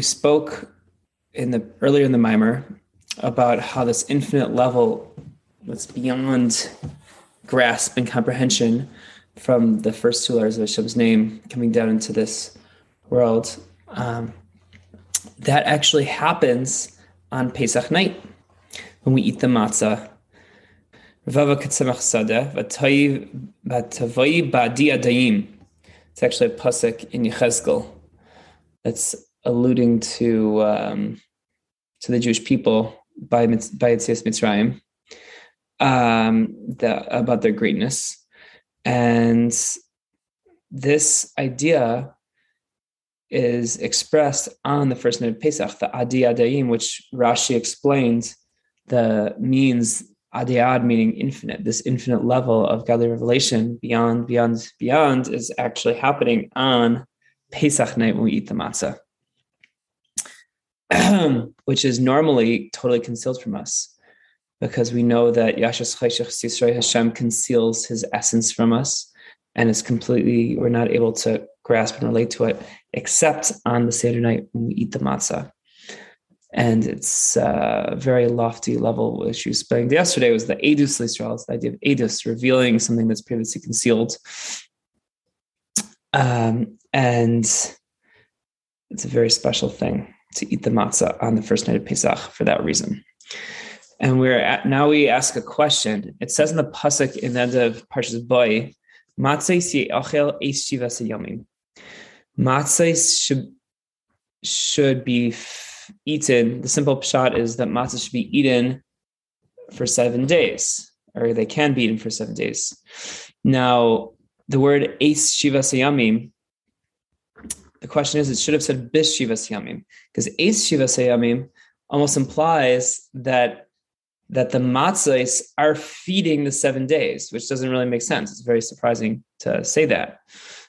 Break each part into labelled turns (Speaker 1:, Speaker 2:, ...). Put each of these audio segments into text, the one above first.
Speaker 1: we spoke in the earlier in the mimer about how this infinite level that's beyond grasp and comprehension from the first two letters of Hashem's name coming down into this world. Um, that actually happens on Pesach night when we eat the matzah. It's actually a pasuk in Yechezkel that's alluding to um, to the Jewish people by by Yetzias Mitzrayim um, the, about their greatness, and this idea is expressed on the first night of Pesach, the Adi Adayim, which Rashi explains the means Adiad meaning infinite. This infinite level of godly revelation beyond, beyond, beyond is actually happening on Pesach night when we eat the matzah, which is normally totally concealed from us because we know that Yashas Chayshach Hashem conceals his essence from us and is completely, we're not able to grasp and relate to it except on the Seder night when we eat the matzah. And it's a very lofty level, which you explained yesterday was the Edus Yisrael, the idea of Edus, revealing something that's previously concealed. Um, and it's a very special thing to eat the matzah on the first night of Pesach for that reason. And we're at now we ask a question. It says in the pasuk in the end of Parshas Boy, Matzah si achel yomim. Matzah should should be eaten. The simple shot is that matzah should be eaten for seven days, or they can be eaten for seven days. Now, the word Ace Shiva Sayamim, the question is, it should have said Bish Shiva Sayamim, because Ace Shiva Sayamim almost implies that that the matzahs are feeding the seven days, which doesn't really make sense. It's very surprising to say that.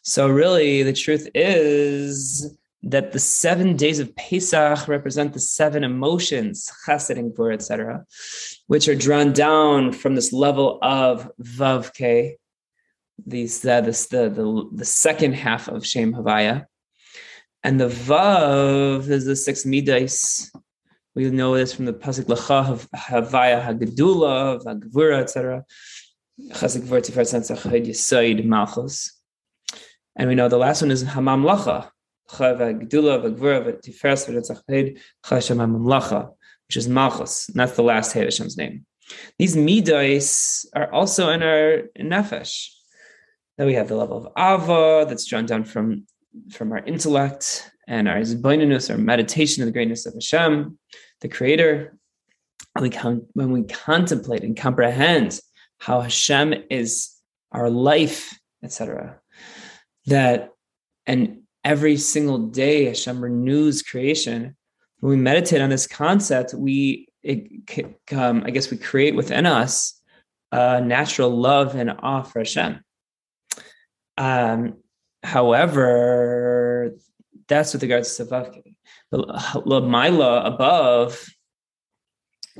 Speaker 1: So, really, the truth is that the seven days of Pesach represent the seven emotions, chesed and gvur, etc., which are drawn down from this level of vavke, these uh, this the, the the second half of Shem Havaya, and the vav is the six midas. We know this from the pasuk lacha Havaya Hagedula, Hagvura, etc. Chesed gvur tiferet yisoid malchus, and we know the last one is Hamam Lacha, which is Malchus. And that's the last Hey Hashem's name. These midas are also in our nefesh. Then we have the level of ava that's drawn down from, from our intellect and our zbainus, our meditation of the greatness of Hashem, the Creator. We con- when we contemplate and comprehend how Hashem is our life, etc., that and every single day Hashem renews creation. When we meditate on this concept, we, it, um, I guess, we create within us a natural love and awe for Hashem. Um, however, that's with regards to Vavke. But my law above,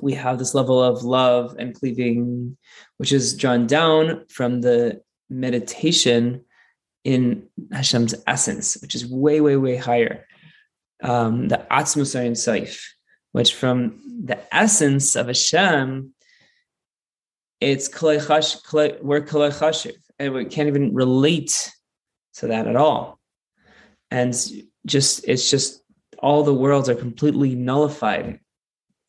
Speaker 1: we have this level of love and cleaving, which is drawn down from the meditation in Hashem's essence, which is way, way, way higher. Um, the Atzmus Saif, which from the essence of Hashem, it's we're chashiv, and we can't even relate to that at all. And just it's just all the worlds are completely nullified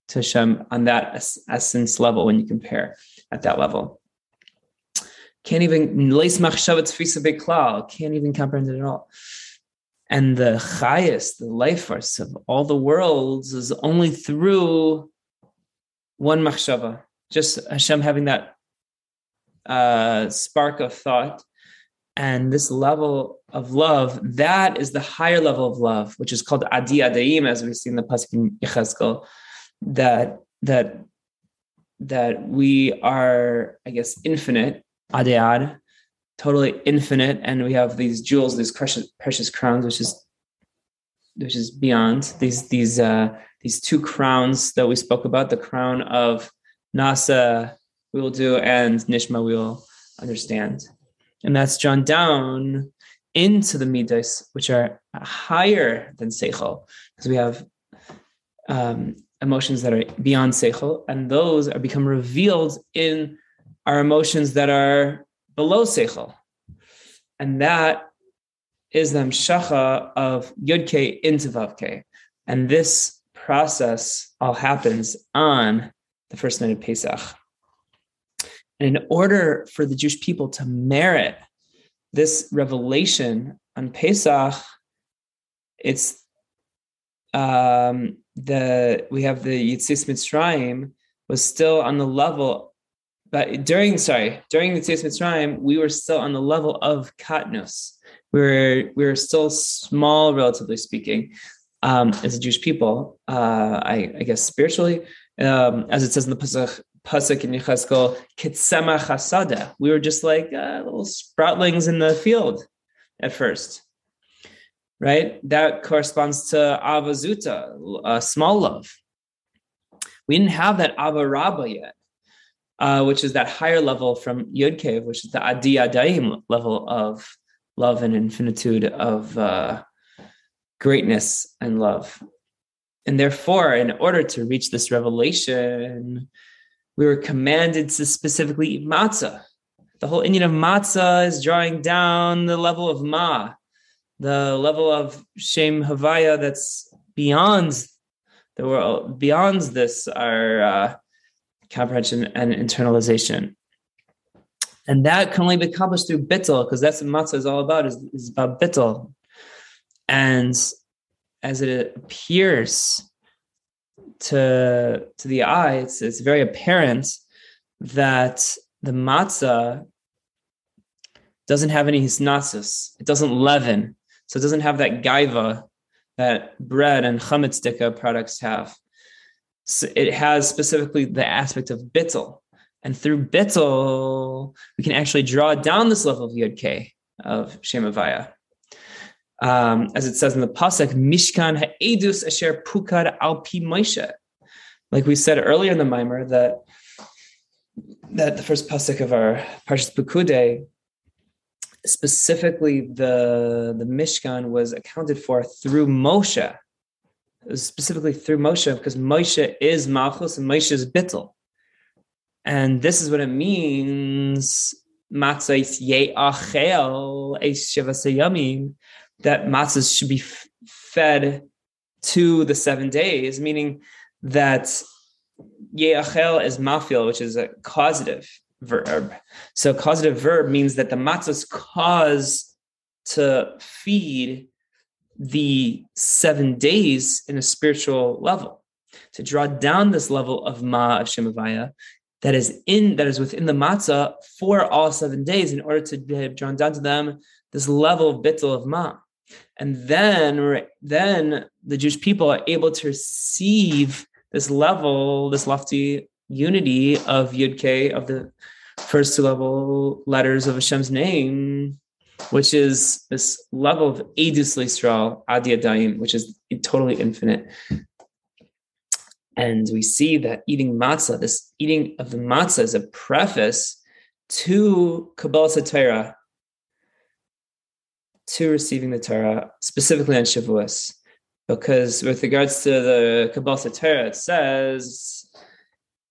Speaker 1: to Hashem on that essence level when you compare at that level can't even can't even comprehend it at all. And the highest, the life force of all the worlds is only through one machshava, just Hashem having that uh, spark of thought and this level of love, that is the higher level of love, which is called adi adaim, as we see in the pasuk in Yechezkel, that that that we are, I guess, infinite Adead, totally infinite, and we have these jewels, these precious precious crowns, which is which is beyond these these uh, these two crowns that we spoke about. The crown of Nasa we will do, and Nishma we will understand, and that's drawn down into the midas, which are higher than seichel, because we have um, emotions that are beyond seichel, and those are become revealed in our emotions that are below seichel, and that is the shacha of yudke into vavke, and this process all happens on the first night of Pesach. And in order for the Jewish people to merit this revelation on Pesach, it's um, the we have the Yitzis Mitzrayim was still on the level, but during sorry during the Yitzis Mitzrayim we were still on the level of Katnus. We were we were still small, relatively speaking, um, as a Jewish people. Uh, I, I, guess spiritually, um, as it says in the Pesach, pasuk in Yechezkel, kitsema chasada. We were just like uh, little sproutlings in the field at first, right? That corresponds to avazuta, a small love. We didn't have that avaraba yet, uh, which is that higher level from Yud which is the adi adaim level of love and infinitude of uh, greatness and love. And therefore, in order to reach this revelation, we were commanded to specifically eat matzah. The whole Inyan of matzah is drawing down the level of ma, the level of shem havaya that's beyond the world, beyond this our uh, comprehension and internalization. And that can only be accomplished through bittel, because that's what matzah is all about, is, is about bittel. And as it appears to to the eye, it's it's very apparent that the matzah doesn't have any hisnasis. It doesn't leaven, so it doesn't have that gaiva that bread and chametzdika products have. So it has specifically the aspect of bittel, and through bittel, we can actually draw down this level of yud k of shemavaya um, as it says in the pasuk, Mishkan ha'edus asher pukad al pi Moshe. Like we said earlier in the mimer, that that the first pasuk of our Parshas Pekudei, specifically the the Mishkan was accounted for through Moshe. Specifically through Moshe because Moshe is Malchus and Moshe is Bittel. And this is what it means. That matzahs should be f- fed to the seven days, meaning that yeachel is mafil, which is a causative verb. So causative verb means that the matzahs cause to feed the seven days in a spiritual level, to draw down this level of ma of shemavaya that is in that is within the matzah for all seven days in order to have drawn down to them this level of bittul of ma and then then the jewish people are able to receive this level this lofty unity of yud k of the first two level letters of hashem's name which is this level of edus Yisrael adi adayim which is totally infinite. And we see that eating matzah this eating of the matzah is a preface to kabbalah Torah to receiving the Torah, specifically on Shavuos, because with regards to the Kabbalah Torah, it says,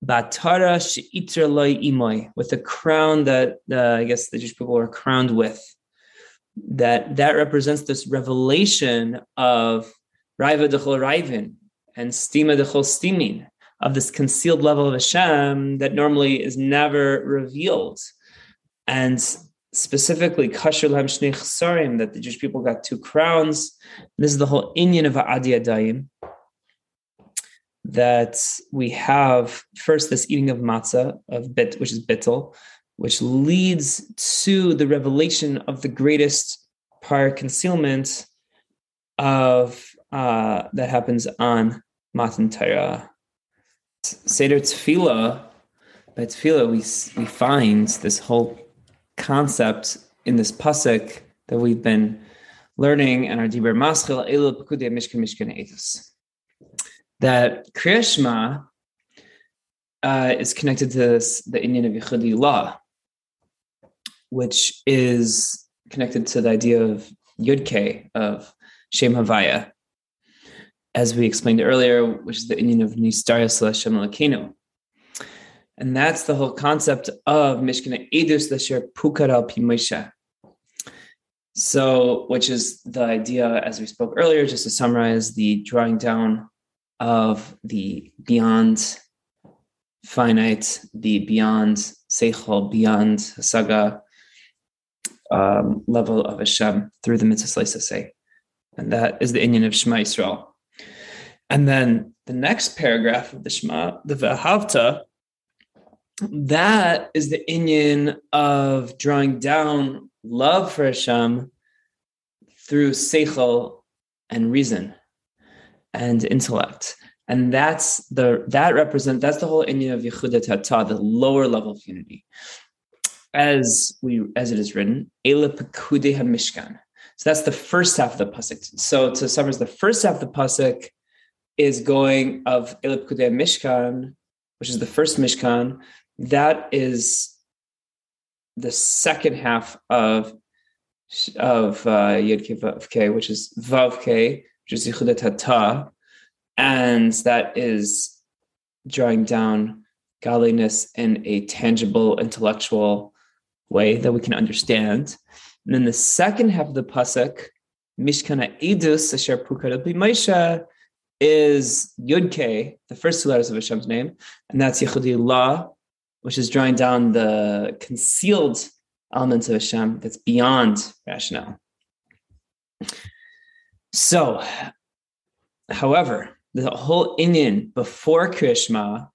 Speaker 1: "Batara she'itra loy imoy," with the crown that uh, I guess the Jewish people were crowned with. That that represents this revelation of Raiva dechol Raivin and Stima dechol Stimin of this concealed level of Hashem that normally is never revealed. And specifically kasher lahem shnei that the Jewish people got two crowns. This is the whole inyan of Adi Adayim that we have first this eating of matzah of bit, which is bittel, which leads to the revelation of the greatest prior concealment of uh, that happens on Matan Torah. Seder Tefillah, by Tefillah, we, we find this whole concept in this pasuk that we've been learning in our Dibur Maschil Elu Pekudei Mishkan Mishkan Eidos. That Kriyashma uh, is connected to this, the Inyan of Yichudi law, which is connected to the idea of Yud of Shem Havaya, as we explained earlier, which is the Inyan of Nistarius Hashem Lakino. And that's the whole concept of Mishkana Edus Lasher Pukar al Pimosha. So, which is the idea, as we spoke earlier, just to summarize the drawing down of the beyond finite, the beyond seichel, beyond saga um, level of Hashem through the mitzvah say. And that is the Inyan of Shema Yisrael. And then the next paragraph of the Shema, the Vahavta, that is the inyan of drawing down love for Hashem through seichel and reason and intellect. And that's the that represent that's the whole inyan of Yehuda Tata, the lower level of unity. As we as it is written, Ela Mishkan. So that's the first half of the pasuk. So to summarize, the first half of the pasuk is going of Ela Mishkan, which is the first Mishkan. That is the second half of of uh, Yud Vav K, which is Vav K, which is Yichuda Tata, and that is drawing down godliness in a tangible, intellectual way that we can understand. And then the second half of the pasuk, Mishkana Idus Asher Pukad Maisha, is Yud K, the first two letters of Hashem's name, and that's Yechudi La, which is drawing down the concealed elements of Hashem that's beyond rationale. So, however, the whole Inyan before Krishma,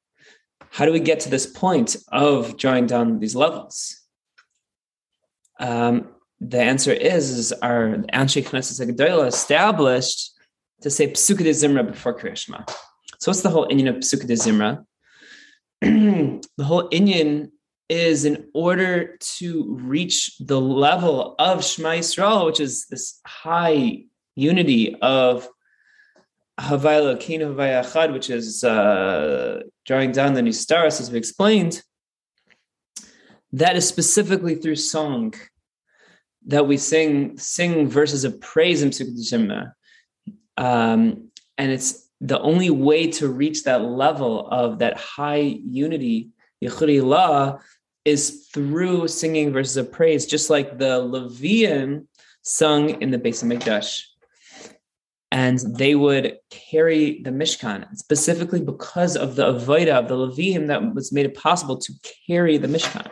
Speaker 1: how do we get to this point of drawing down these levels? Um, the answer is, is our Anshe Knesset Gedola established to say Psukkah de Zimra before Krishma. So what's the whole Inyan of Psukkah de Zimra? the whole Inyan is in order to reach the level of Shema Yisrael, which is this high unity of Havayla Kino Havayachad, which is uh, drawing down the new stars, as we explained, that is specifically through song that we sing sing verses of praise in Sukkot um, and it's the only way to reach that level of that high unity, Yechudi La, is through singing verses of praise, just like the Levium sung in the Beis Hamikdash. And they would carry the Mishkan specifically because of the Avodah of the Levium that was made it possible to carry the Mishkan.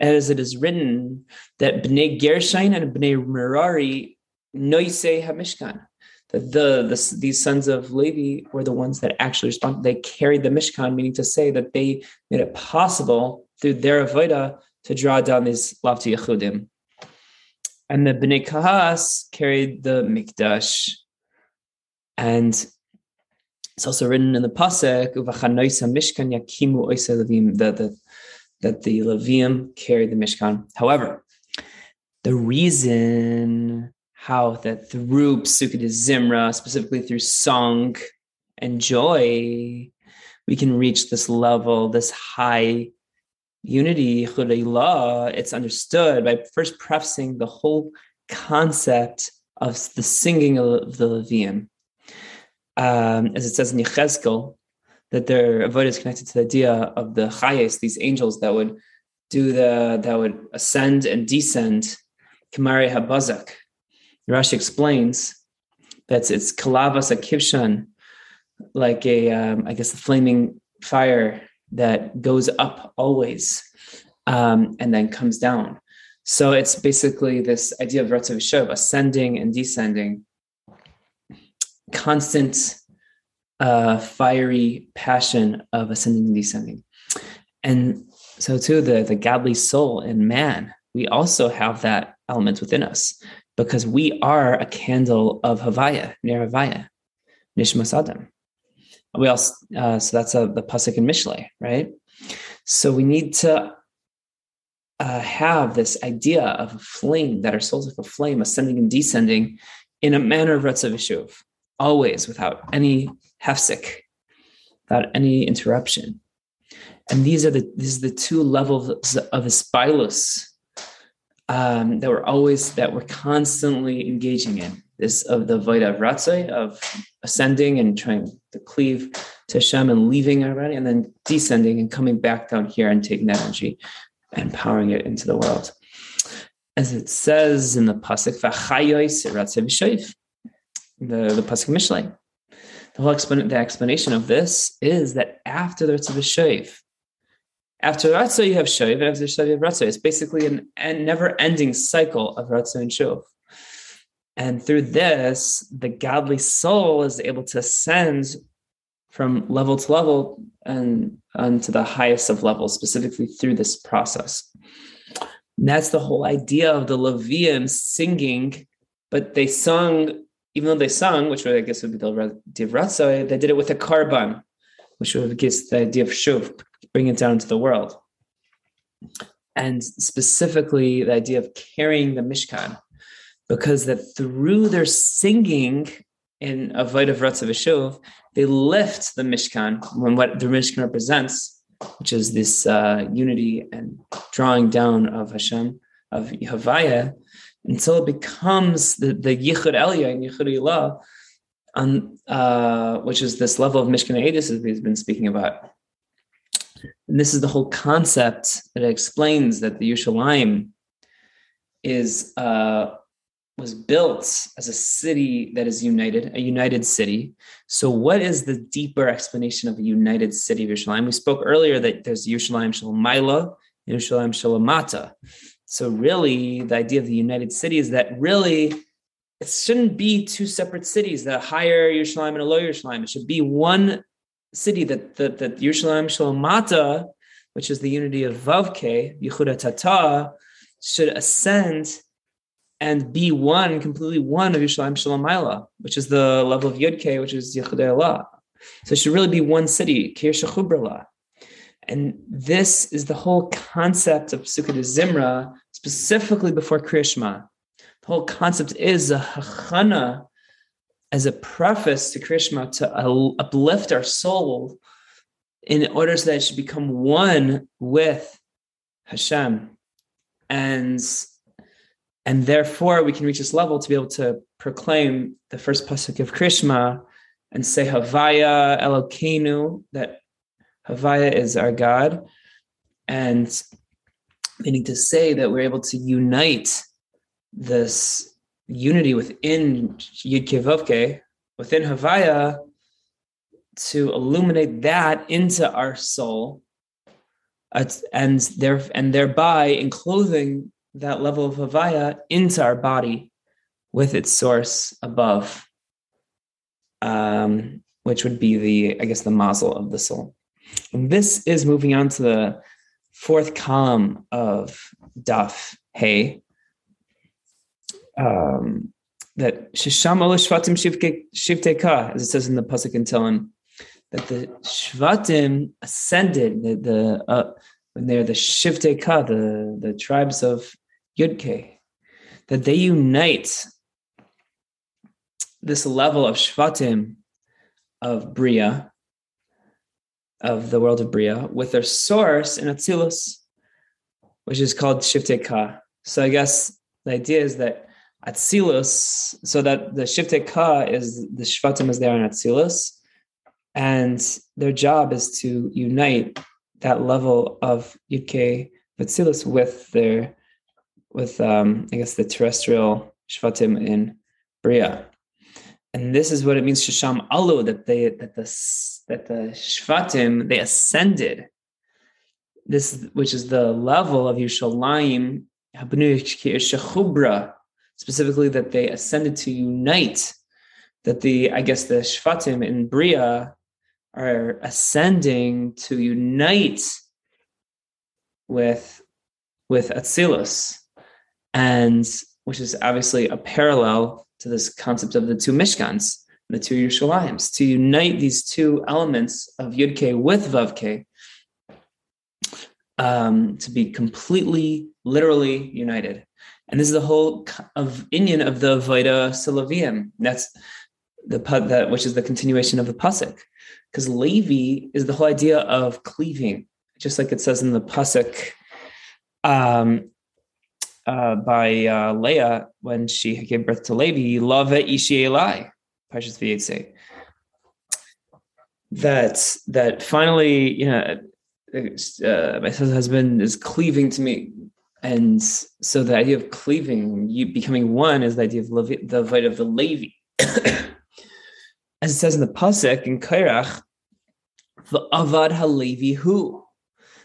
Speaker 1: As it is written that Bnei Gershon and Bnei Merari noise HaMishkan that the, the these sons of Levi were the ones that actually responded. They carried the Mishkan, meaning to say that they made it possible through their avodah to draw down these lofty yechudim. And the Bnei Kahas carried the Mikdash. And it's also written in the Pasuk, Mishkan Yakimu Levim, that the, that the Levium carried the Mishkan. However, the reason how that through Psukkah de Zimra, specifically through song and joy, we can reach this level, this high unity, it's understood by first prefacing the whole concept of the singing of the Levium. Um, as it says in Yechezkel, that their avodah is connected to the idea of the chayes, these angels that would do the that would ascend and descend, kamari habazak, Rashi explains that it's kalavas akivshan, like a, um, I guess, a flaming fire that goes up always um, and then comes down. So it's basically this idea of Ratzav Shov, ascending and descending, constant uh, fiery passion of ascending and descending. And so too, the, the godly soul in man, we also have that element within us because we are a candle of Havaya, near Havaya, Nishmas Adam. We also, uh, so that's a, the pasuk in Mishlei, right? So we need to uh, have this idea of a flame, that our souls like a flame, ascending and descending in a manner of Retzav Yishuv, always without any hefsik, without any interruption. And these are the these are the two levels of aspilus um, that we're always that we're constantly engaging in this of the voida of ratzai of ascending and trying to cleave to Hashem and leaving already, and then descending and coming back down here and taking that energy and powering it into the world. As it says in the pasuk, the the pasuk Mishlei. The whole explanation, the explanation of this is that after the Ritzav after Ratzah you have Shoiv, and after Shoiv you have Ratzah. It's basically an, a never-ending cycle of Ratzah and Shoiv. And through this, the godly soul is able to ascend from level to level and, and to the highest of levels, specifically through this process. And that's the whole idea of the Levium singing, but they sung, even though they sung, which I guess would be the Divratsa, they did it with a karban, which would give the idea of shuv, bring it down to the world. And specifically the idea of carrying the Mishkan, because that through their singing in Avodah Ratzav Vishuv, they lift the Mishkan when what the Mishkan represents, which is this uh, unity and drawing down of Hashem, of Havaya, until it becomes the, the Yichud Eliyah and Yichud Ilah, on, uh, which is this level of Mishkan Edis that we've been speaking about. And this is the whole concept that explains that the Yerushalayim is uh, was built as a city that is united, a united city. So, what is the deeper explanation of a united city of Yerushalayim? We spoke earlier that there's Yerushalayim Shalom Maila and Yerushalayim Shalom Mata. So, really, the idea of the united city is that really it shouldn't be two separate cities, the higher Yerushalayim and a lower Yerushalayim. It should be one city that that, that Yerushalayim Shalom Mata, which is the unity of Vavke, Yehuda Tata, should ascend and be one, completely one of Yerushalayim Shalom Maila, which is the level of Yudke, which is Yechudei Allah. So it should really be one city, Kir Shechubrala. And this is the whole concept of Sukkot Zimra, specifically before Krishma. The whole concept is a hachana as a preface to Krishma to uplift our soul in order so that it should become one with Hashem. And and therefore we can reach this level to be able to proclaim the first pasuk of Krishma and say Havaya Elokeinu, that Havaya is our God, and meaning to say that we're able to unite this unity within Yud Kevavke, within Havaya, to illuminate that into our soul, and there and thereby enclosing that level of Havaya into our body with its source above, um, which would be the, I guess, the mazel of the soul. And this is moving on to the fourth column of Daf Hey. Um, that Shisham Shvatim Shivteka, as it says in the Pasuk in Tehillim, that the Shvatim ascended, the, the uh, when they're the Shivteka, the, the tribes of Yudke, that they unite this level of Shvatim of Bria, of the world of Bria, with their source in Atzilus, which is called Shiftei Ka. So I guess the idea is that Atzilus, so that the Shiftei Ka is the Shvatim is there in Atzilus, and their job is to unite that level of Yudke Atzilus with their with um, I guess the terrestrial Shvatim in Bria. And this is what it means Shisham Alu, that they that the that the Shvatim they ascended. This which is the level of Yushalayim Habnu Shechubra, specifically that they ascended to unite, that the I guess the Shvatim in Bria are ascending to unite with with Atzilus and which is obviously a parallel to this concept of the two Mishkans, the two Yerushalayim, to unite these two elements of Yud with Vav um, to be completely, literally united. And this is the whole of Inyan of the Vaida Silavim. That's the that which is the continuation of the pasuk, because Levi is the whole idea of cleaving, just like it says in the pasuk. Um, uh, by uh, Leah when she gave birth to Levi, love ishi elai, Parshas Vayetze. That that finally, you know, uh, my husband is cleaving to me, and so the idea of cleaving, you becoming one, is the idea of Levi, the void of the Levi. As it says in the pasuk in Kairach, the avad halevi hu.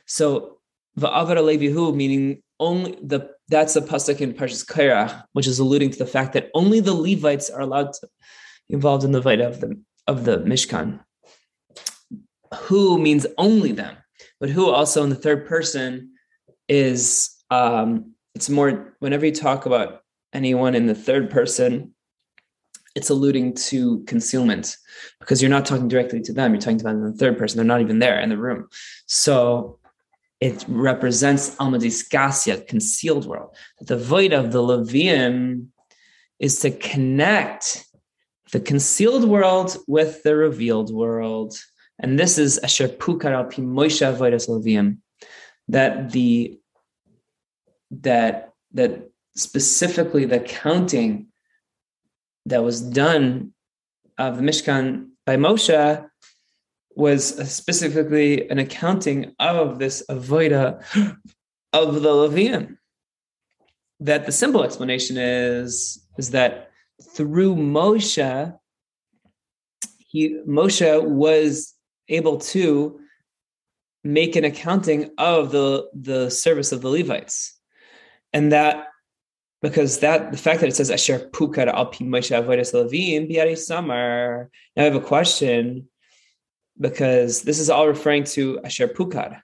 Speaker 1: So the avad halevi hu, meaning only the that's a pasuk in Parshas Kairach, which is alluding to the fact that only the Levites are allowed to be involved in the Veda of the of the Mishkan. Who means only them, but who also in the third person is um, it's more whenever you talk about anyone in the third person, it's alluding to concealment because you're not talking directly to them, you're talking to them in the third person. They're not even there in the room. So it represents Almadis Gasya, concealed world. The void of the Levium is to connect the concealed world with the revealed world. And this is Asher Pukar al Pi Moshe Levium, that the that that specifically the counting that was done of the Mishkan by Moshe was specifically an accounting of this avoida of the Levium. That the simple explanation is, is that through Moshe, he Moshe was able to make an accounting of the, the service of the Levites. And that because that the fact that it says Asher Pukar al Pi Moshe Avodas Levim Biari Samar. Now I have a question because this is all referring to Asher Pukar.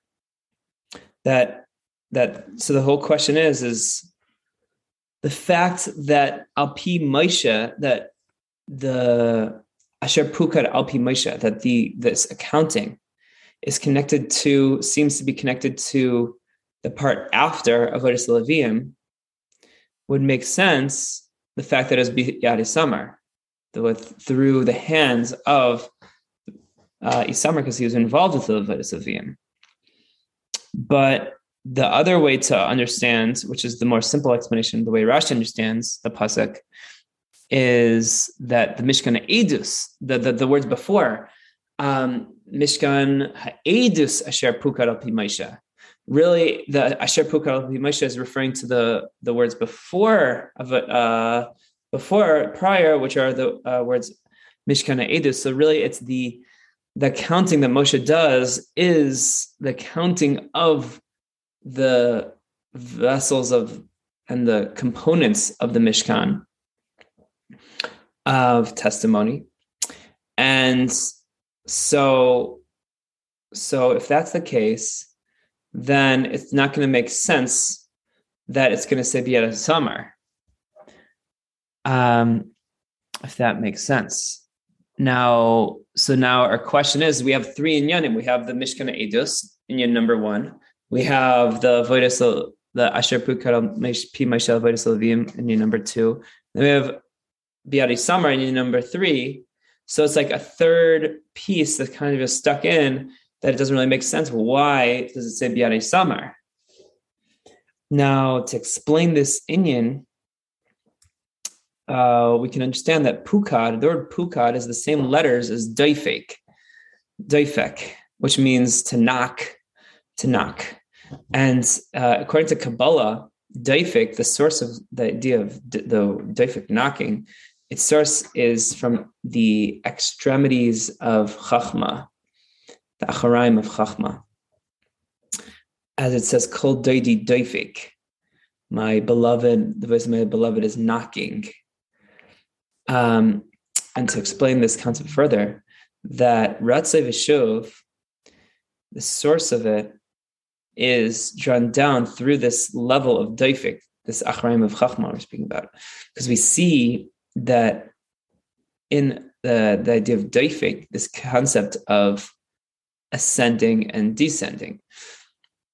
Speaker 1: That that so the whole question is is the fact that Alpi Moshe that the Asher Pukar Alpi Moshe that the this accounting is connected to seems to be connected to the part after Avodas Levium would make sense the fact that it was Yadi Samar with through the hands of uh, Isamar because he was involved with the of Vim. But the other way to understand, which is the more simple explanation, the way Rashi understands the pasuk, is that the Mishkan Edus, the, the, the words before, um, Mishkan Edus Asher Pukar al Really, the Asher Pukar al is referring to the, the words before of uh, before prior, which are the uh, words Mishkan Edus. So really, it's the the counting that Moshe does is the counting of the vessels of and the components of the Mishkan of testimony. And so so if that's the case, then it's not going to make sense that it's going to say Bieta Summer. Um, if that makes sense. Now, so now our question is: We have three inyanim. We have the Mishkan Edus inyan number one. We have the Voidas the Asher Pukar Pi Mashal Voidas Levim inyan number two. Then we have Biadi Samar inyan number three. So it's like a third piece that kind of just stuck in that it doesn't really make sense. Why does it say Biadi Samar? Now, to explain this inyan, uh, we can understand that pukad, the word pukad is the same letters as daifek, doifek, which means to knock, to knock. And uh, according to Kabbalah, daifek, the source of the idea of the daifek knocking, its source is from the extremities of chachma, the acharaim of chachma. As it says, kol doidi doifek, my beloved, the voice of my beloved is knocking. Um, and to explain this concept further, that Ratzei Vishuv, the source of it, is drawn down through this level of daifik, this achraim of chachma we're speaking about, because we see that in the, the idea of daifik, this concept of ascending and descending,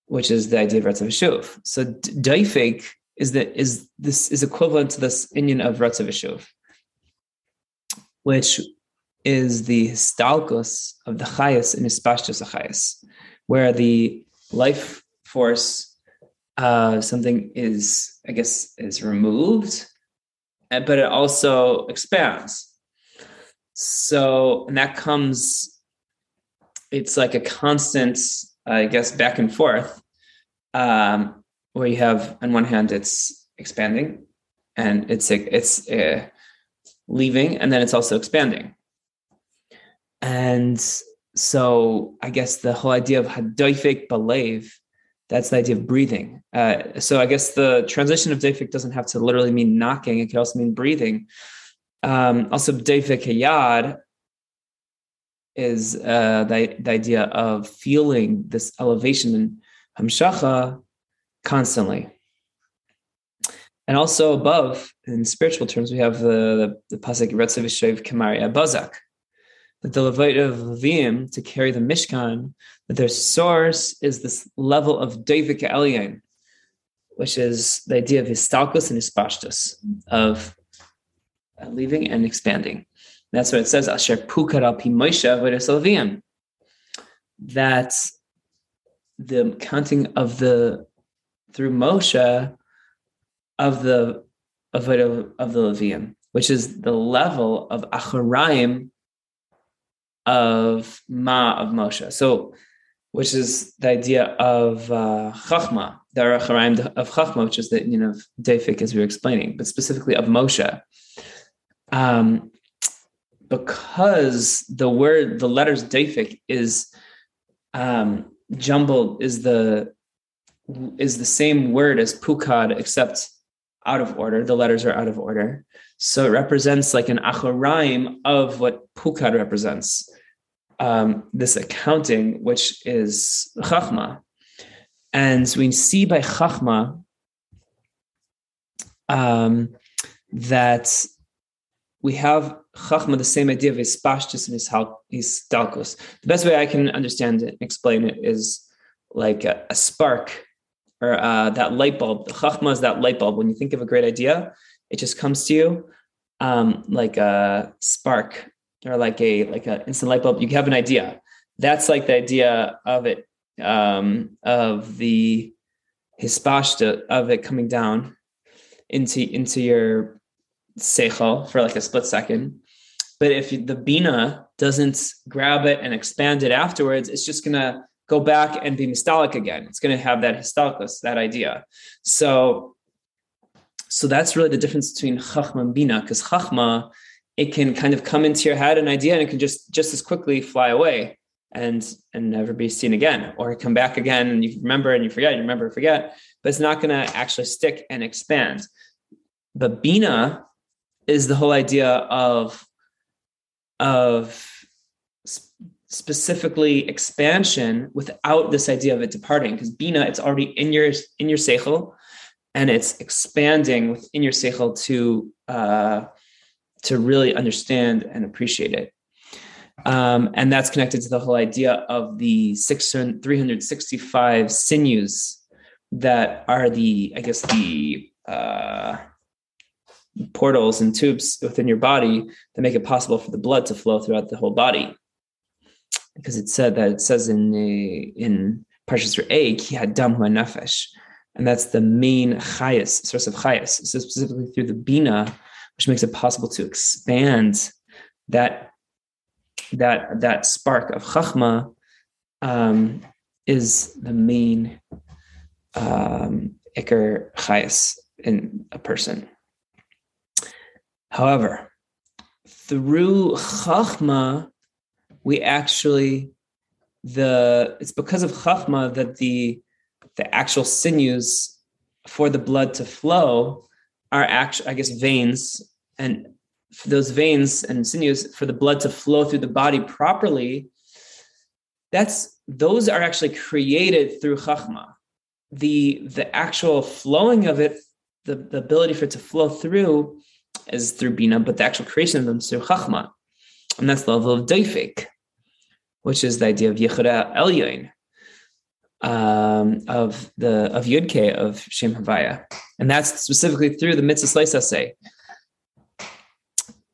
Speaker 1: which is the idea of Ratzei Vishuv. So daifik is that is this is equivalent to this inyan of Ratzei Vishuv which is the stalkus of the chayas in hispashtus chayas, where the life force uh, something is, I guess, is removed, uh, but it also expands. So, and that comes, it's like a constant, I guess, back and forth, um, where you have on one hand it's expanding, and it's it's uh, leaving, and then it's also expanding. And so, I guess the whole idea of hadoifik balev, that's the idea of breathing. Uh, so, I guess the transition of doifik doesn't have to literally mean knocking; it could also mean breathing. Um, also, David Kayad is uh, the, the idea of feeling this elevation in Hamshacha constantly. And also above, in spiritual terms, we have the, the, the Pasuk Retzavishev Kamaria Bazak, that the Levite of Levim to carry the Mishkan, that their source is this level of David Elyon, which is the idea of histalkus and hispashtus, of leaving and expanding. That's what it says, Asher Pukar al Moshe That the counting of the through Moshe of the of, of the Levium, which is the level of Acharaim of Ma of Moshe. So, which is the idea of uh, Chachma, the Acharaim of Chachma, which is the you know Defik as we were explaining, but specifically of Moshe um, because the word, the letters Dafik is um, jumbled, is the is the same word as Pukad, except out of order. The letters are out of order. So it represents like an achoraim of what Pukad represents. Um, this accounting, which is Chachma. And we see by Chachma um, that we have Chachma, the same idea of his pashtus and his, his dalkos. The best way I can understand it and explain it is like a, a spark or uh, that light bulb. The Chachma is that light bulb. When you think of a great idea, it just comes to you um, like a spark or like a like an instant light bulb. You have an idea. That's like the idea of it, um, of the hispashta of it coming down into into your seichel for like a split second. But if the bina doesn't grab it and expand it afterwards, it's just gonna go back and be mistalic again. It's gonna have that histalicus, that idea. So, so that's really the difference between chachma and bina, because chachma, it can kind of come into your head an idea and it can just just as quickly fly away and and never be seen again, or come back again and you remember and you forget, you remember, forget, but it's not gonna actually stick and expand. But bina is the whole idea of of specifically expansion without this idea of it departing. Because bina it's already in your in your seichel and it's expanding within your seichel to uh, to really understand and appreciate it. Um, and that's connected to the whole idea of the 600, 365 sinews that are the i guess the uh, portals and tubes within your body that make it possible for the blood to flow throughout the whole body. Because it said that it says in the, in Parshas Re'eh, he had dam nefesh, and that's the main chayas, source of chayas. So specifically through the bina, which makes it possible to expand that that that spark of chachma um, is the main um, ikar chayas in a person. However, through Chachma, we actually the it's because of Chachma that the the actual sinews for the blood to flow are actually, I guess, veins, and for those veins and sinews for the blood to flow through the body properly. That's those are actually created through Chachma. The the actual flowing of it, the, the ability for it to flow through is through Bina, but the actual creation of them is through Chachma. And that's the level of Daifik, which is the idea of Yehuda Elyon, um, of the of Yudke of Shem Havaya. And that's specifically through the mitzvah say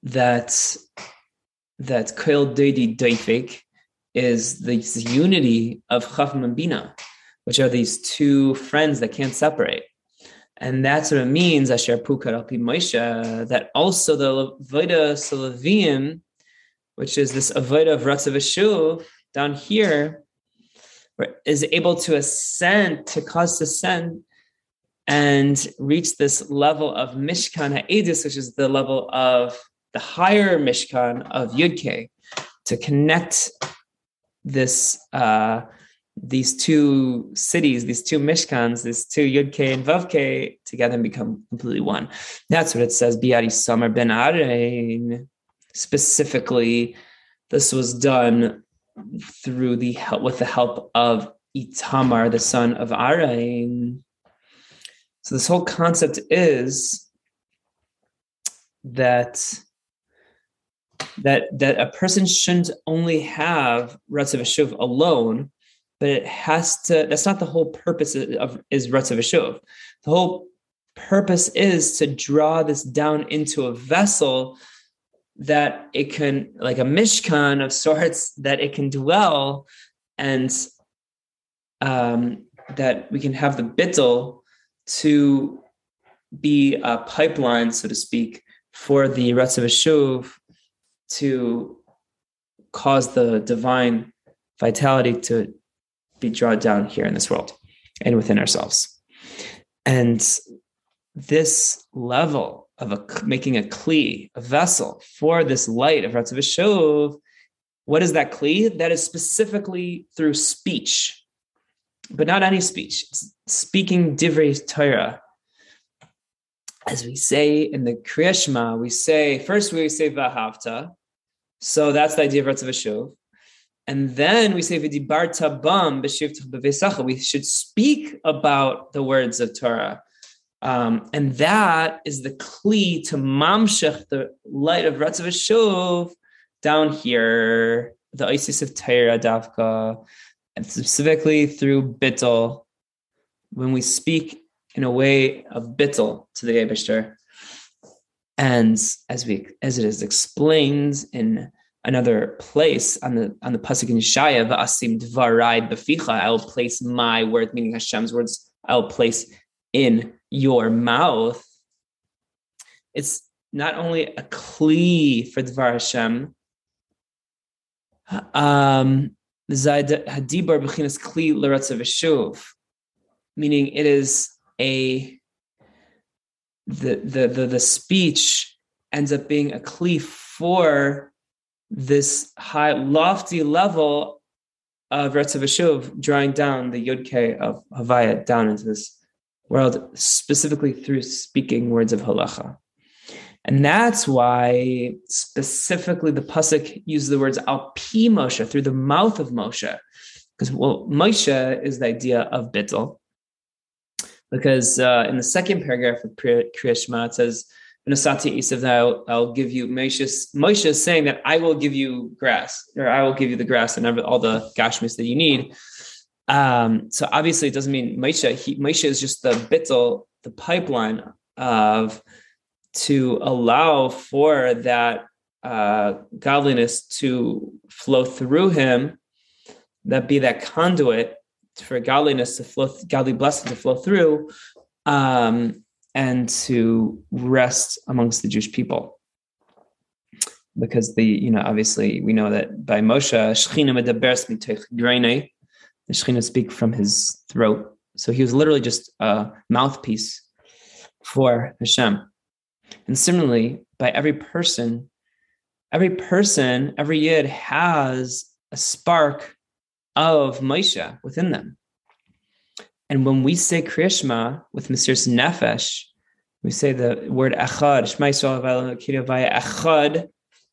Speaker 1: that that Koil Deidi Daifik is the unity of Chachma and Bina. which are these two friends that can't separate. And that's what it means, Asher Pukar Alpi Moshe, that also the Voida Salavim, which is this Avoida of Ratzav down here, is able to ascend, to cause descent and reach this level of Mishkan Ha'edis, which is the level of the higher Mishkan of Yudke, to connect this uh, these two cities, these two Mishkans, these two Yudke and Vavke together and become completely one. That's what it says, Biad Isamar Ben Arain. Specifically, this was done through the help with the help of Itamar, the son of Arain. So this whole concept is that that that a person shouldn't only have Ratzav Shuv alone, but it has to. That's not the whole purpose of is Ratzav Shuv. The whole purpose is to draw this down into a vessel that it can, like a mishkan of sorts, that it can dwell, and um, that we can have the bittel to be a pipeline, so to speak, for the Ratzav Shuv to cause the divine vitality to be drawn down here in this world and within ourselves. And this level of a, making a kli, a vessel for this light of Ratzav Shov, what is that kli? That is specifically through speech, but not any speech. It's speaking divrei Torah. As we say in the Kriyashma, we say, first we say Vahavta. So that's the idea of Ratzav Shov. And then we say v'dibarta bam We should speak about the words of Torah. Um, and that is the kli to mamshech, the light of Ratzav Shuv, down here, the Isis of Torah Davka, and specifically through Bittel, when we speak in a way of Bittel to the Abishter. And as we as it is explained in another place on the on the pasuk in Yeshaya, "Va'asim dvarai beficha." I will place my word, meaning Hashem's words. I will place in your mouth. It's not only a kli for dvar Hashem. Um, hadibar b'chinas kli l'ratzav meaning it is a the, the the the speech ends up being a kli for this high, lofty level of Retzav drawing down the Yud K of Havaya down into this world, specifically through speaking words of halacha. And that's why specifically the Pasuk uses the words al pi Moshe, through the mouth of Moshe. Because, well, Moshe is the idea of bittel. Because uh, in the second paragraph of Kriya it says, Nasati Isav, I'll, I'll give you Moshe. Is saying that I will give you grass, or I will give you the grass and all the gashmis that you need. Um, so obviously, it doesn't mean Moshe. He, Moshe is just the bittel, the pipeline of to allow for that uh, godliness to flow through him, that be that conduit for godliness to flow, godly blessing to flow through. Um, and to rest amongst the Jewish people. Because the, you know, obviously we know that by Moshe, Shechina medabers the Shechina speak from his throat. So he was literally just a mouthpiece for Hashem. And similarly, by every person, every person, every yid has a spark of Moshe within them. And when we say Krishma with Mesiras Nefesh, we say the word Echad, Shema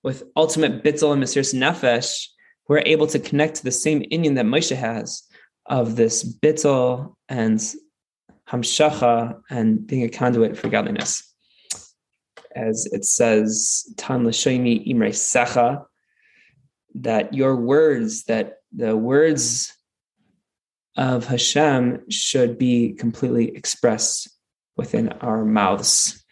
Speaker 1: with ultimate bittel and Mesiras Nefesh, we're able to connect to the same inyan that Moshe has of this bittel and hamshacha and being a conduit for godliness. As it says, Tan l'shoimi imre secha, that your words, that the words of Hashem should be completely expressed within our mouths.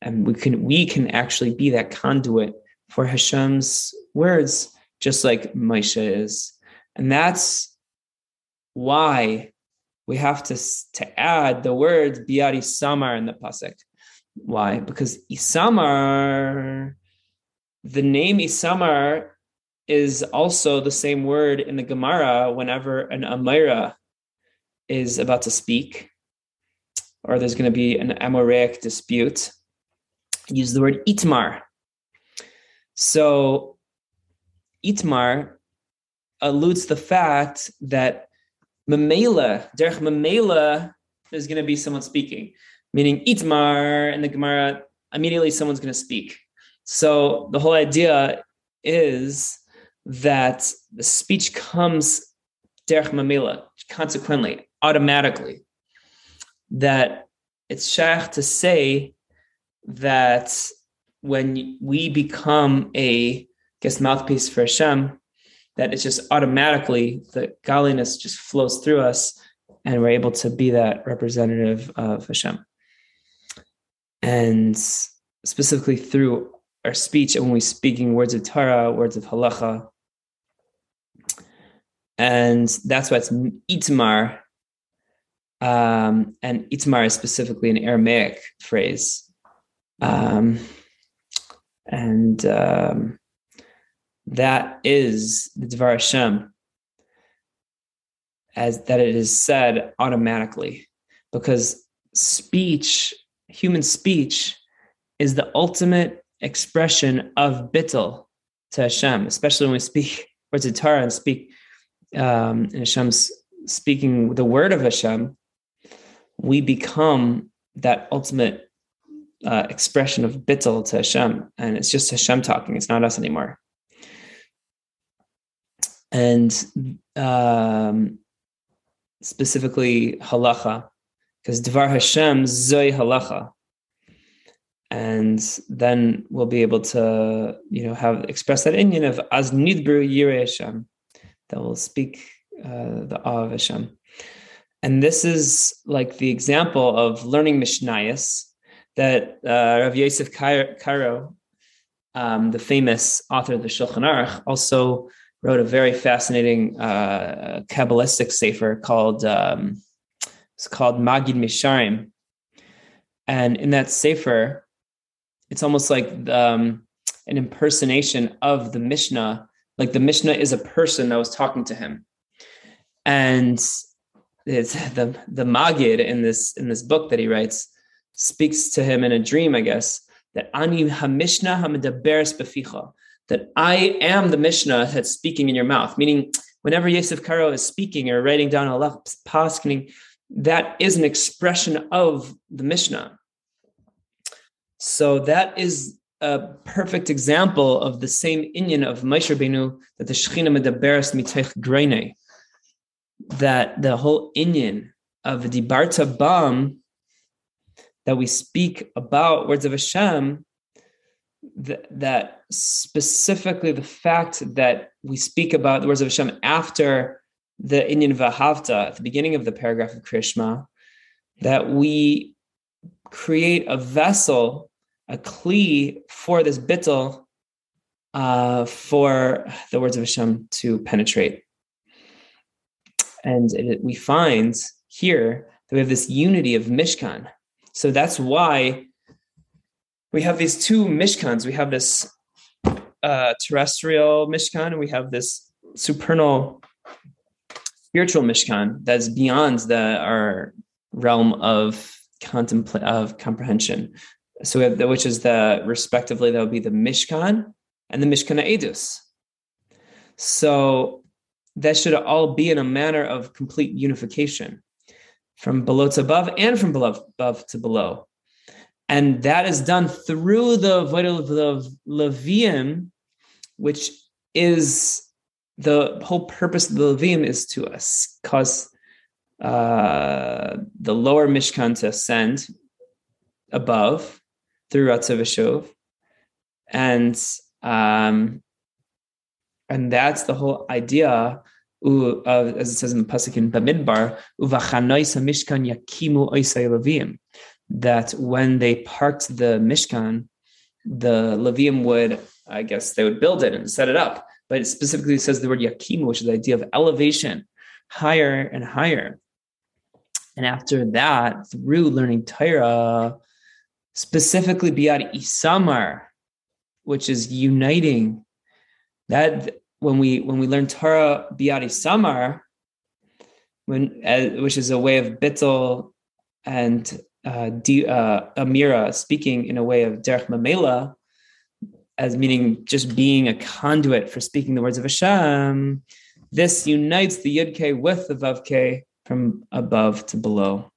Speaker 1: And we can we can actually be that conduit for Hashem's words, just like Moshe is. And that's why we have to, to add the word biad Samar in the pasuk. Why? Because Isamar, the name Isamar is also the same word in the Gemara whenever an Amira is about to speak, or there's going to be an Amoraic dispute. Use the word Itmar. So Itmar alludes the fact that Mamela, Derech Mamela, there's going to be someone speaking, meaning Itmar and the Gemara, immediately someone's going to speak. So the whole idea is that the speech comes Derech Mamela, consequently, automatically. That it's shach to say that when we become a guess mouthpiece for Hashem, that it's just automatically the godliness just flows through us and we're able to be that representative of Hashem. And specifically through our speech and when we're speaking words of Torah, words of halacha. And that's why it's itmar. Um, and itmar is specifically an Aramaic phrase. Um, and um, that is the Dvar Hashem, as that it is said automatically, because speech, human speech, is the ultimate expression of bittul to Hashem, especially when we speak words of Torah and speak um, and Hashem's speaking the word of Hashem, we become that ultimate uh, expression of bittul to Hashem, and it's just Hashem talking. It's not us anymore and um, specifically halacha, because Dvar Hashem zoy halacha, and then we'll be able to, you know, have express that inyan of as nidbru yirei Hashem, that will speak uh, the awe of Hashem. And this is like the example of learning Mishnayos that uh, Rav Yosef Karo, um, the famous author of the Shulchan Aruch, also wrote a very fascinating uh, Kabbalistic sefer called um, it's called Magid Misharim, and in that sefer, it's almost like um, an impersonation of the Mishnah. Like the Mishnah is a person that was talking to him, and it's the the Magid in this in this book that he writes speaks to him in a dream, I guess. That ani hamishna hamidaberes beficha that I am the Mishnah that's speaking in your mouth, meaning whenever Yosef Karo is speaking or writing down a paskening, that is an expression of the Mishnah. So that is a perfect example of the same inyan of Moshe Benu that the Shechina medaberes mitech greine, that the whole inyan of the Dibarta Bam that we speak about words of Hashem th- that specifically the fact that we speak about the words of Hashem after the Inyan Vahavta at the beginning of the paragraph of Krishma, that we create a vessel, a kli for this bittel, uh, for the words of Hashem to penetrate. And it, we find here that we have this unity of Mishkan. So that's why we have these two mishkans. We have this uh, terrestrial mishkan, and we have this supernal spiritual mishkan that's beyond the our realm of contempla- of comprehension. So we have the, which is the respectively that would be the mishkan and the mishkan edus. So that should all be in a manner of complete unification from below to above and from below, above to below. And that is done through the vital of the which is the whole purpose of the Levium is to us cause uh, the lower Mishkan to ascend above through Ratzavashov. And um, and that's the whole idea of, as it says in the Pasuk in Bamidbar, Yakimu that when they parked the Mishkan, the Levium would, I guess, they would build it and set it up. But it specifically says the word yakimu, which is the idea of elevation, higher and higher. And after that, through learning Torah, specifically Biad Isamar, which is uniting, that when we when we learn Torah Biad Isamar, when uh, which is a way of bittel and uh, di, uh, Amira speaking in a way of Derech Mamela, as meaning just being a conduit for speaking the words of Hashem, this unites the Yud with the Vav from above to below.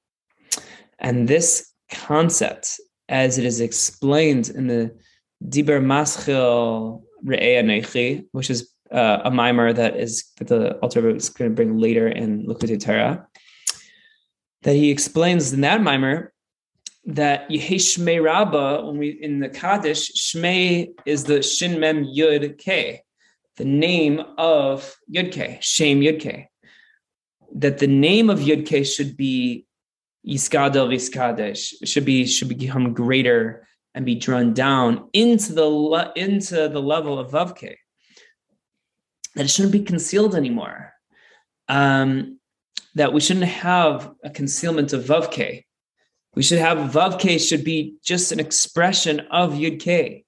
Speaker 1: And this concept, as it is explained in the Diber Maschil Re'ea Nechi, which is uh, a mimer that is that the Alter is going to bring later in Likkutei Torah, that he explains in that mimer that Yehi Shmei Rabba, when we in the Kaddish, Shmei is the Shin Mem Yud K, the name of Yud K, Shem Yud K. That the name of Yud should be Yiskadel Viskadesh, should be should become greater and be drawn down into the into the level of Vav K. That it shouldn't be concealed anymore. Um, that we shouldn't have a concealment of Vav K we should have Vav K should be just an expression of Yud K.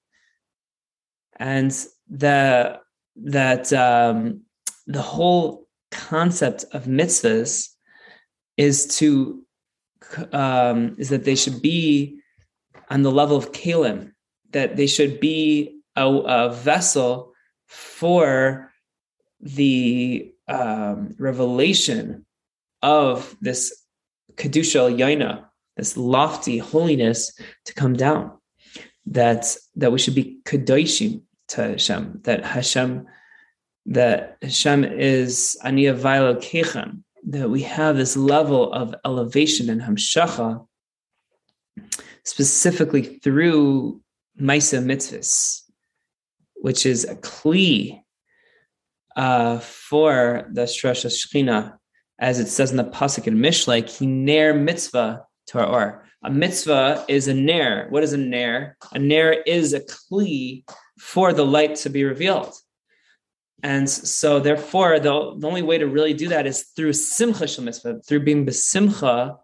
Speaker 1: And the that um, the whole concept of mitzvahs is to um, is that they should be on the level of kalim, that they should be a, a vessel for the um, revelation of this kedusha yaina, this lofty holiness to come down. That that we should be kadoshim to Hashem. That Hashem, that Hashem is aniya vaylo kechem. That we have this level of elevation and hamshacha, specifically through Maisa mitzvahs, which is a kli uh, for the Shrosh Shechina, as it says in the pasuk in Mishlei, kiner mitzvah Torah or a mitzvah is a nair. What is a nair? A nair is a kli for the light to be revealed. And so, therefore, the, the only way to really do that is through simcha shel mitzvah, through being besimcha,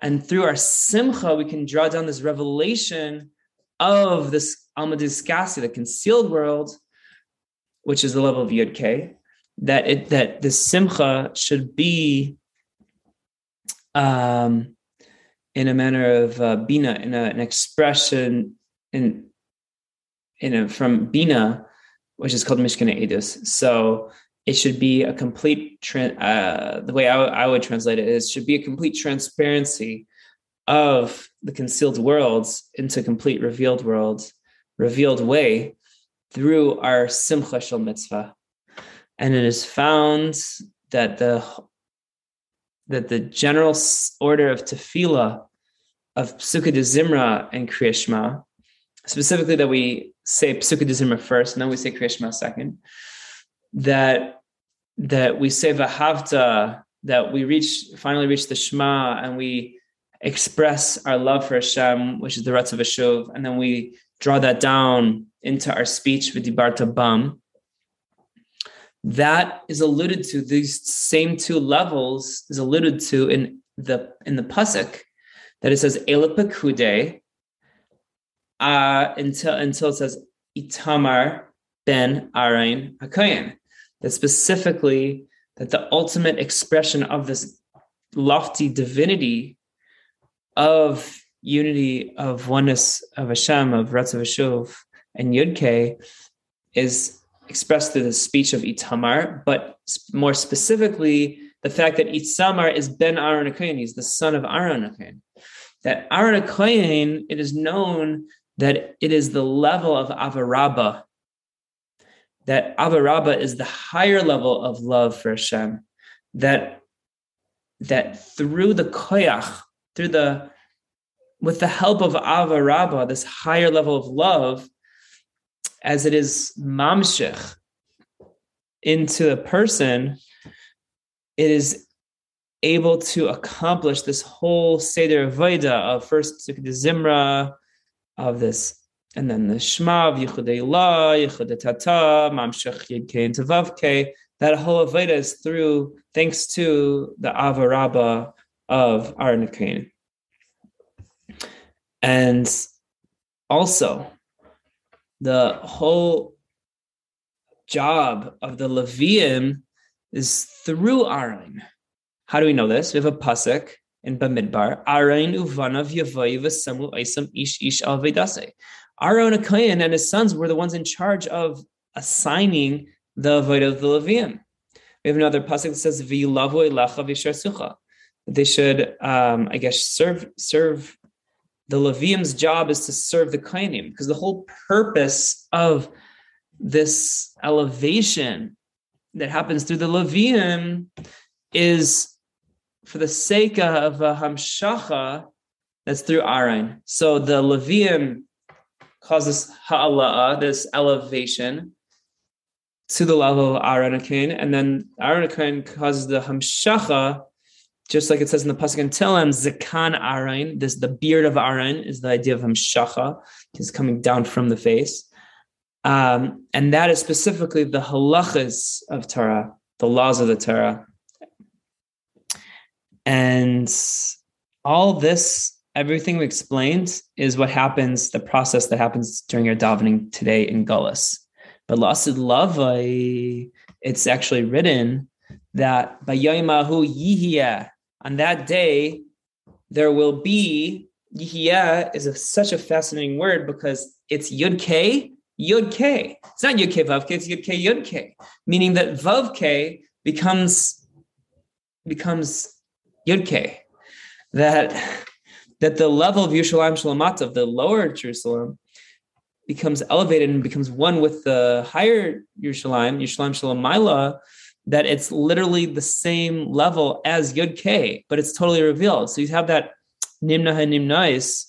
Speaker 1: and through our simcha, we can draw down this revelation of this almadiskasi, the concealed world, which is the level of yud k. That it that the simcha should be um, in a manner of uh, bina, in a, an expression in in a, from bina, which is called Mishkan Edus. So it should be a complete. Uh, the way I, w- I would translate it is should be a complete transparency of the concealed worlds into complete revealed worlds, revealed way through our simcha shel mitzvah, and it is found that the that the general order of tefillah of Psukkah de Zimra and Kriyashma, specifically that we say Psukkah de Zimra first, and then we say Kriyashma second, that that we say Vahavta, that we reach finally reach the Shema and we express our love for Hashem, which is the Ratz of Hashuv, and then we draw that down into our speech with Dibarta Bam. That is alluded to, these same two levels is alluded to in the in the Pasuk that it says Eileh Pekudei uh, until until it says Itamar ben Arain Hakoyen. That specifically that the ultimate expression of this lofty divinity of unity of oneness of Hashem, of Ratzav and Yudke is expressed through the speech of Itamar, but more specifically, the fact that Itamar is Ben Aaron Akoyen, he's the son of Aaron Akoyen that Aaron Kohen, it is known that it is the level of Avarabba, that Avarabba is the higher level of love for Hashem, that, that through the koyach, through the, with the help of Avarabba, this higher level of love, as it is mamshich into a person, it is able to accomplish this whole Seder Vaida of first the Zimra, of this, and then the Shema Yichudei La, Yichudei Tata, Mamshech Yid K Tavavke. That whole Vaida is through, thanks to the Avarabba of Aaron Cain. And also, the whole job of the Levium is through Aaron. How do we know this? We have a pasuk in Bamidbar. Aaron uvanav yavoy v'samu isam ish ish al vedase. Aaron Akayan and his sons were the ones in charge of assigning the avoid of the Levium. We have another pasuk that says They should, um, I guess, serve serve the Levium's job is to serve the Kainim, because the whole purpose of this elevation that happens through the Levium is for the sake of a hamshacha that's through Aaron. So the Levium causes ha'ala'ah, this elevation, to the level of Aaron and then Aaron causes the hamshacha just like it says in the pasuk in Tehillim, Zakan Arain, this the beard of Arain is the idea of Hamshacha, is coming down from the face. Um, and that is specifically the halachas of Torah, the laws of the Torah. And all this, everything we explained, is what happens, the process that happens during your davening today in Gullus. But Lasid Lavai, it's actually written that Bayoimahu Yihya, on that day, there will be Yihya is a, such a fascinating word because it's Yud K, Yud K. It's not Yud K Vav K, it's Yud K Yud K, meaning that Vav K becomes becomes Yud K. That that the level of Yerushalayim Shalamata, of the lower Jerusalem, becomes elevated and becomes one with the higher Yerushalayim, Yerushalayim Shalamaila, that it's literally the same level as Yud K, but it's totally revealed. So you have that Nimna Nimnais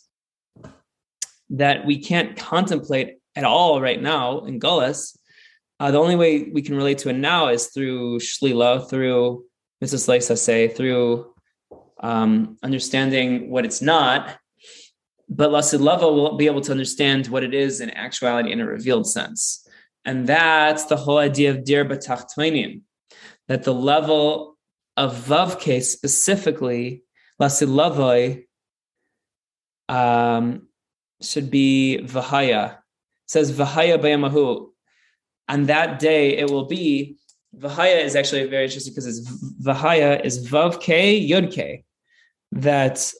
Speaker 1: that we can't contemplate at all right now in Gullus. Uh, the only way we can relate to it now is through Shlila, through Mrs. Leisa say, through um, understanding what it's not. But Lasid Lava will be able to understand what it is in actuality in a revealed sense. And that's the whole idea of Dir B'Tachtainim that the level of Vavke specifically, Lasilavoi, um, should be Vahaya. It says Vahaya Bayamahu. On that day, it will be Vahaya is actually very interesting because it's Vahaya is Vavke Yudke. That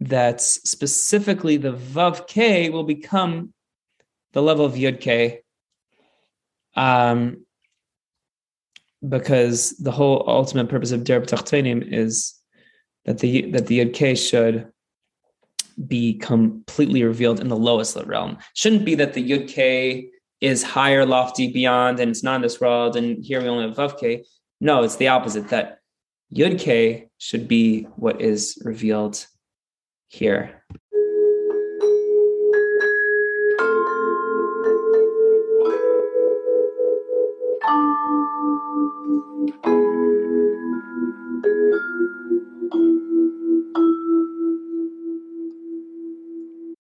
Speaker 1: that specifically the Vavke will become the level of Yudke. Um, because the whole ultimate purpose of Der B'Tachtenim is that the that the Yud k should be completely revealed in the lowest realm. Shouldn't be that the Yud k is higher, lofty, beyond, and it's not in this world, and here we only have Vav K. No, it's the opposite. That Yud should be what is revealed here.